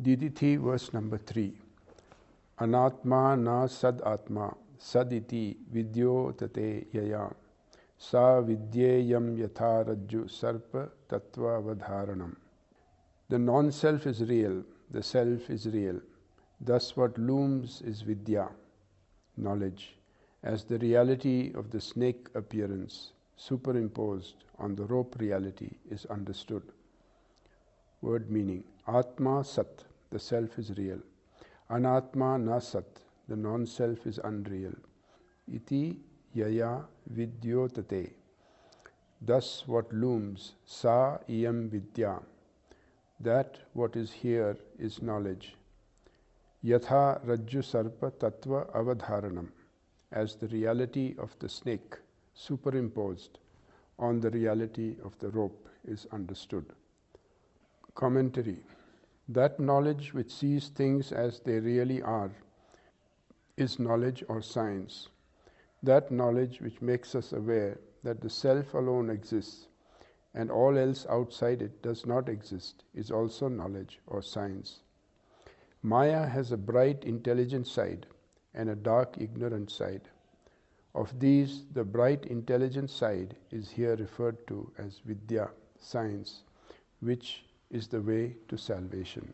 DD3 verse number 3 Anatma na sad atma saditi vidyo tate yaya sa vidyeyam yatha rajju sarpa tattva vadharanam. The non self is real, the self is real. Thus, what looms is vidya, knowledge, as the reality of the snake appearance superimposed on the rope reality is understood. Word meaning Atma Sat, the self is real. Anatma Na Sat, the non self is unreal. Iti Yaya Vidyotate. Thus, what looms, Sa Iyam Vidya, that what is here is knowledge. Yatha Rajju Sarpa Tattva Avadharanam, as the reality of the snake superimposed on the reality of the rope is understood. Commentary That knowledge which sees things as they really are is knowledge or science. That knowledge which makes us aware that the self alone exists and all else outside it does not exist is also knowledge or science. Maya has a bright, intelligent side and a dark, ignorant side. Of these, the bright, intelligent side is here referred to as Vidya, science, which is the way to salvation.